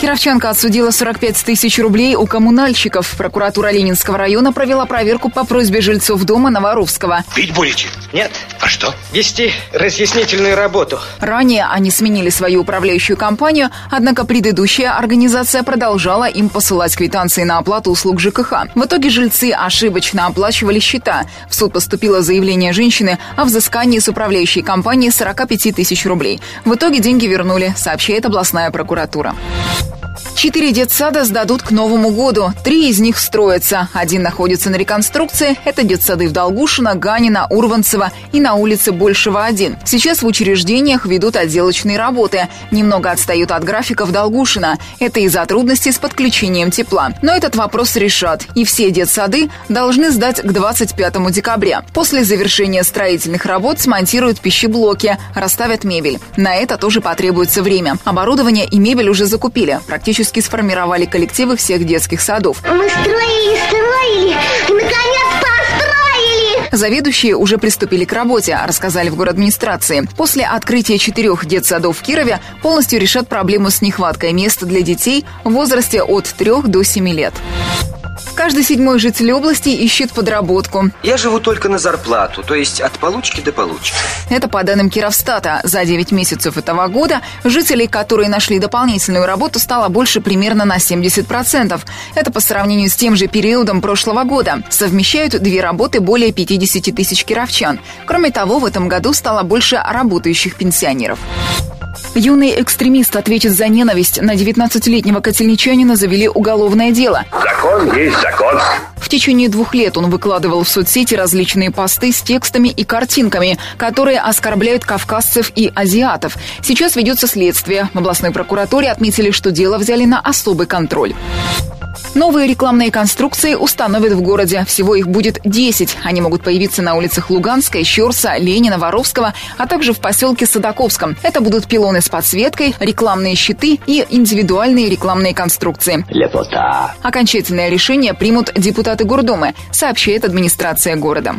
Кировчанка отсудила 45 тысяч рублей у коммунальщиков. Прокуратура Ленинского района провела проверку по просьбе жильцов дома на Воровского. Пить будете? Нет. А что? Вести разъяснительную работу. Ранее они сменили свою управляющую компанию, однако предыдущая организация продолжала им посылать квитанции на оплату услуг ЖКХ. В итоге жильцы ошибочно оплачивали счета. В суд поступило заявление женщины о взыскании с управляющей компании 45 тысяч рублей. В итоге деньги вернули, сообщает областная прокуратура. Четыре детсада сдадут к Новому году. Три из них строятся. Один находится на реконструкции. Это детсады в Долгушино, Ганина, Урванцево и на улице Большего 1. Сейчас в учреждениях ведут отделочные работы. Немного отстают от графика в Долгушино. Это из-за трудностей с подключением тепла. Но этот вопрос решат. И все детсады должны сдать к 25 декабря. После завершения строительных работ смонтируют пищеблоки, расставят мебель. На это тоже потребуется время. Оборудование и мебель уже закупили. Практически сформировали коллективы всех детских садов. Мы строили, строили, и наконец построили! Заведующие уже приступили к работе, рассказали в город администрации. После открытия четырех детсадов в Кирове полностью решат проблему с нехваткой места для детей в возрасте от 3 до 7 лет. Каждый седьмой житель области ищет подработку. Я живу только на зарплату, то есть от получки до получки. Это по данным Кировстата. За 9 месяцев этого года жителей, которые нашли дополнительную работу, стало больше примерно на 70%. Это по сравнению с тем же периодом прошлого года. Совмещают две работы более 50 тысяч кировчан. Кроме того, в этом году стало больше работающих пенсионеров. Юный экстремист ответит за ненависть. На 19-летнего котельничанина завели уголовное дело. Закон есть закон. В течение двух лет он выкладывал в соцсети различные посты с текстами и картинками, которые оскорбляют кавказцев и азиатов. Сейчас ведется следствие. В областной прокуратуре отметили, что дело взяли на особый контроль. Новые рекламные конструкции установят в городе. Всего их будет 10. Они могут появиться на улицах Луганской, Щерса, Ленина, Воровского, а также в поселке Садаковском. Это будут пилоны с подсветкой, рекламные щиты и индивидуальные рекламные конструкции. Лепота. Окончательное решение примут депутаты Гордумы, сообщает администрация города.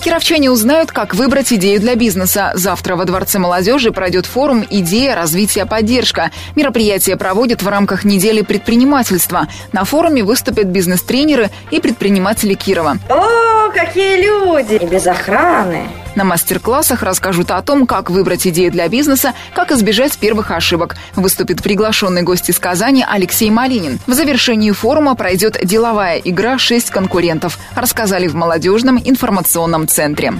Кировчане узнают, как выбрать идею для бизнеса. Завтра во Дворце молодежи пройдет форум «Идея, развитие, поддержка». Мероприятие проводят в рамках недели предпринимательства. На форуме выступят бизнес-тренеры и предприниматели Кирова. О, какие люди! И без охраны. На мастер-классах расскажут о том, как выбрать идею для бизнеса, как избежать первых ошибок. Выступит приглашенный гость из Казани Алексей Малинин. В завершении форума пройдет деловая игра «Шесть конкурентов», рассказали в молодежном информационном центре.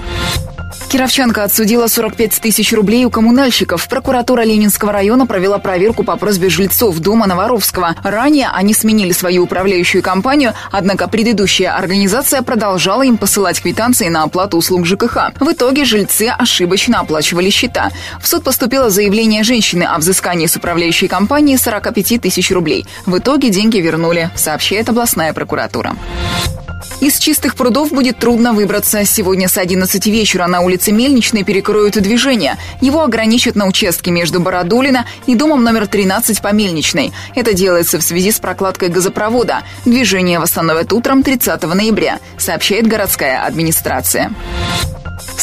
Кировчанка отсудила 45 тысяч рублей у коммунальщиков. Прокуратура Ленинского района провела проверку по просьбе жильцов дома Новоровского. Ранее они сменили свою управляющую компанию, однако предыдущая организация продолжала им посылать квитанции на оплату услуг ЖКХ. В итоге жильцы ошибочно оплачивали счета. В суд поступило заявление женщины о взыскании с управляющей компании 45 тысяч рублей. В итоге деньги вернули, сообщает областная прокуратура. Из чистых прудов будет трудно выбраться. Сегодня с 11 вечера на улице Мельничной перекроют движение. Его ограничат на участке между Бородулина и домом номер 13 по Мельничной. Это делается в связи с прокладкой газопровода. Движение восстановят утром 30 ноября, сообщает городская администрация.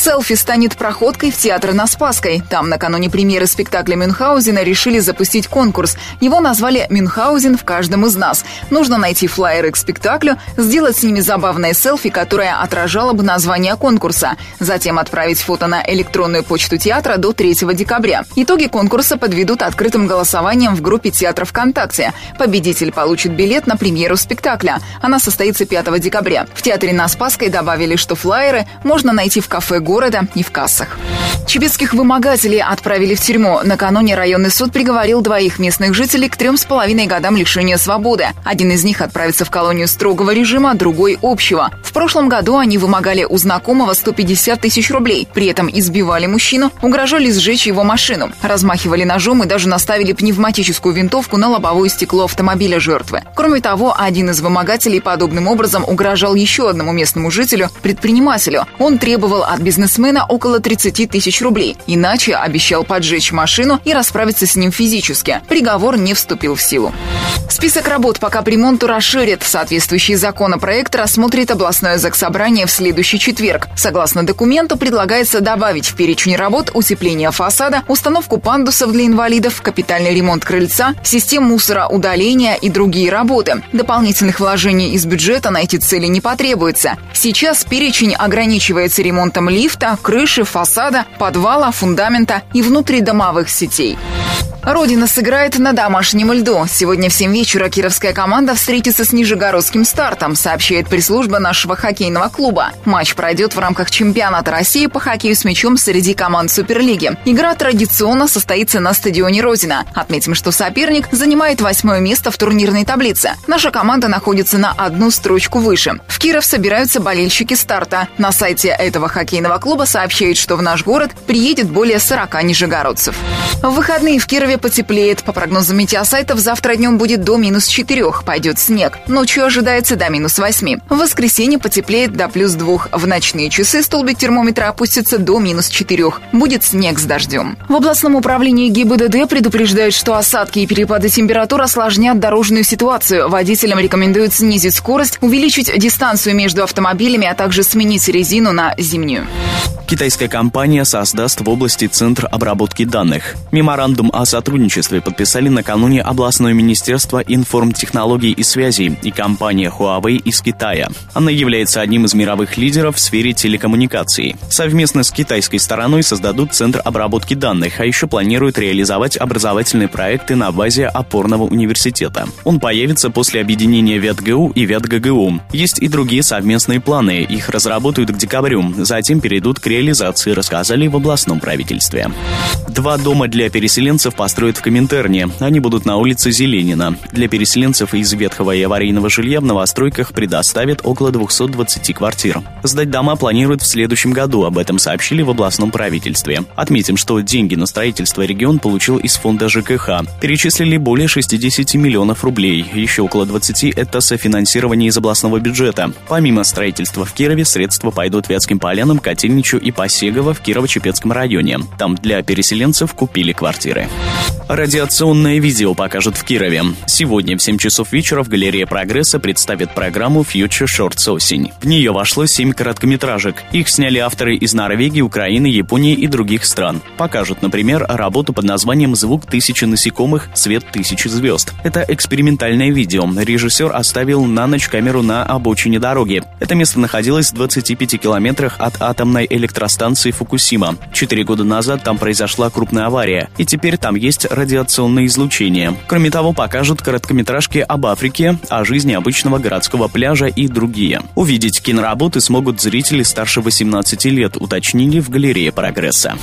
Селфи станет проходкой в театр на Спасской. Там накануне премьеры спектакля Мюнхгаузена решили запустить конкурс. Его назвали «Мюнхгаузен в каждом из нас». Нужно найти флайеры к спектаклю, сделать с ними забавное селфи, которое отражало бы название конкурса. Затем отправить фото на электронную почту театра до 3 декабря. Итоги конкурса подведут открытым голосованием в группе театра ВКонтакте. Победитель получит билет на премьеру спектакля. Она состоится 5 декабря. В театре на Спасской добавили, что флайеры можно найти в кафе города и в кассах. Чебецких вымогателей отправили в тюрьму. Накануне районный суд приговорил двоих местных жителей к трем с половиной годам лишения свободы. Один из них отправится в колонию строгого режима, другой – общего. В прошлом году они вымогали у знакомого 150 тысяч рублей. При этом избивали мужчину, угрожали сжечь его машину, размахивали ножом и даже наставили пневматическую винтовку на лобовое стекло автомобиля жертвы. Кроме того, один из вымогателей подобным образом угрожал еще одному местному жителю – предпринимателю. Он требовал от бизнесмена бизнесмена около 30 тысяч рублей. Иначе обещал поджечь машину и расправиться с ним физически. Приговор не вступил в силу. Список работ по капремонту расширит. Соответствующий законопроект рассмотрит областное заксобрание в следующий четверг. Согласно документу, предлагается добавить в перечень работ утепление фасада, установку пандусов для инвалидов, капитальный ремонт крыльца, систем мусора удаления и другие работы. Дополнительных вложений из бюджета на эти цели не потребуется. Сейчас перечень ограничивается ремонтом лифта, крыши, фасада, подвала, фундамента и внутридомовых сетей. Родина сыграет на домашнем льду. Сегодня в 7 вечера кировская команда встретится с Нижегородским стартом, сообщает пресс-служба нашего хоккейного клуба. Матч пройдет в рамках чемпионата России по хоккею с мячом среди команд Суперлиги. Игра традиционно состоится на стадионе Родина. Отметим, что соперник занимает восьмое место в турнирной таблице. Наша команда находится на одну строчку выше. В Киров собираются болельщики старта. На сайте этого хоккейного клуба сообщают, что в наш город приедет более 40 нижегородцев. В выходные в Кирове потеплеет. По прогнозам метеосайтов, завтра днем будет до минус 4. Пойдет снег. Ночью ожидается до минус 8. В воскресенье потеплеет до плюс 2. В ночные часы столбик термометра опустится до минус 4. Будет снег с дождем. В областном управлении ГИБДД предупреждают, что осадки и перепады температур осложнят дорожную ситуацию. Водителям рекомендуют снизить скорость, увеличить дистанцию между автомобилями, а также сменить резину на зимнюю. Китайская компания создаст в области центр обработки данных. Меморандум о сотрудничестве подписали накануне областное министерство информтехнологий и связей и компания Huawei из Китая. Она является одним из мировых лидеров в сфере телекоммуникаций. Совместно с китайской стороной создадут центр обработки данных, а еще планируют реализовать образовательные проекты на базе опорного университета. Он появится после объединения ВятГУ и ВятГГУ. Есть и другие совместные планы, их разработают к декабрю, затем перейдут к реализации, рассказали в областном правительстве. Два дома для переселенцев построят в Коминтерне. Они будут на улице Зеленина. Для переселенцев из ветхого и аварийного жилья в новостройках предоставят около 220 квартир. Сдать дома планируют в следующем году, об этом сообщили в областном правительстве. Отметим, что деньги на строительство регион получил из фонда ЖКХ. Перечислили более 60 миллионов рублей. Еще около 20 это софинансирование из областного бюджета. Помимо строительства в Кирове, средства пойдут Вятским полянам, Котельничу и Посегово в Кирово-Чепецком районе. Там для переселенцев купили квартиры. Радиационное видео покажут в Кирове. Сегодня в 7 часов вечера в галерее «Прогресса» представят программу Future Shorts осень. В нее вошло 7 короткометражек. Их сняли авторы из Норвегии, Украины, Японии и других стран. Покажут, например, работу под названием «Звук тысячи насекомых, свет тысячи звезд». Это экспериментальное видео. Режиссер оставил на ночь камеру на обочине дороги. Это место находилось в 25 километрах от атомной электростанции Фукусима. Четыре года назад там произошла крупная авария, и теперь там есть радиационное излучение. Кроме того, покажут короткометражки об Африке, о жизни обычного городского пляжа и другие. Увидеть киноработы смогут зрители старше 18 лет, уточнили в галерее прогресса.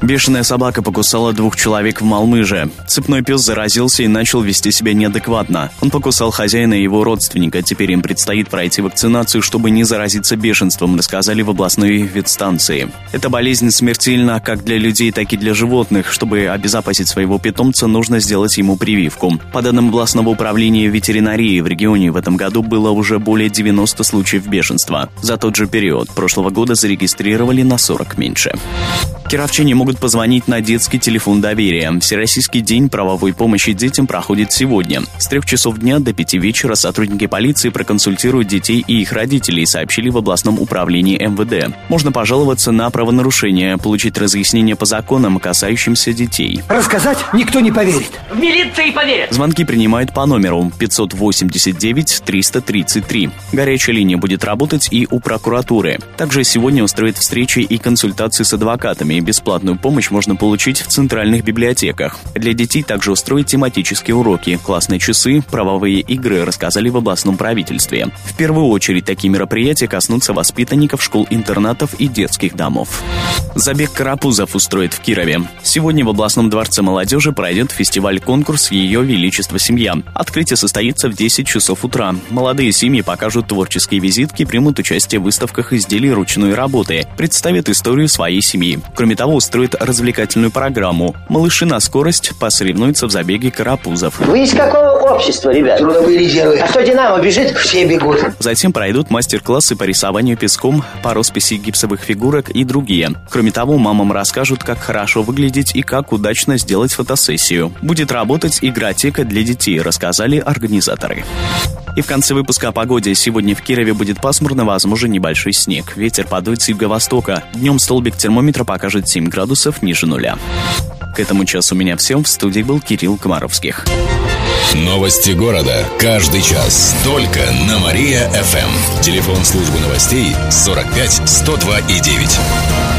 Бешеная собака покусала двух человек в Малмыже. Цепной пес заразился и начал вести себя неадекватно. Он покусал хозяина и его родственника. Теперь им предстоит пройти вакцинацию, чтобы не заразиться бешенством, рассказали в областной ветстанции. Эта болезнь смертельна как для людей, так и для животных. Чтобы обезопасить своего питомца, нужно сделать ему прививку. По данным областного управления ветеринарии в регионе в этом году было уже более 90 случаев бешенства. За тот же период прошлого года зарегистрировали на 40 меньше. Кировчане могут позвонить на детский телефон доверия. Всероссийский день правовой помощи детям проходит сегодня. С трех часов дня до пяти вечера сотрудники полиции проконсультируют детей и их родителей, сообщили в областном управлении МВД. Можно пожаловаться на правонарушение, получить разъяснение по законам, касающимся детей. Рассказать никто не поверит. В милиции поверят. Звонки принимают по номеру 589 333. Горячая линия будет работать и у прокуратуры. Также сегодня устроят встречи и консультации с адвокатами. Бесплатную помощь можно получить в центральных библиотеках. Для детей также устроят тематические уроки, классные часы, правовые игры, рассказали в областном правительстве. В первую очередь такие мероприятия коснутся воспитанников школ-интернатов и детских домов. Забег карапузов устроит в Кирове. Сегодня в областном дворце молодежи пройдет фестиваль-конкурс «Ее Величество Семья». Открытие состоится в 10 часов утра. Молодые семьи покажут творческие визитки, примут участие в выставках изделий ручной работы, представят историю своей семьи. Кроме того, устроят развлекательную программу. Малыши на скорость посоревнуются в забеге карапузов. Вы из какого общество, ребят. Трудовые резервы. А что Динамо бежит, все бегут. Затем пройдут мастер-классы по рисованию песком, по росписи гипсовых фигурок и другие. Кроме того, мамам расскажут, как хорошо выглядеть и как удачно сделать фотосессию. Будет работать игротека для детей, рассказали организаторы. И в конце выпуска о погоде. Сегодня в Кирове будет пасмурно, возможен небольшой снег. Ветер подует с юго-востока. Днем столбик термометра покажет 7 градусов ниже нуля. К этому часу у меня все. В студии был Кирилл Комаровских. Новости города. Каждый час. Только на Мария-ФМ. Телефон службы новостей 45 102 и 9.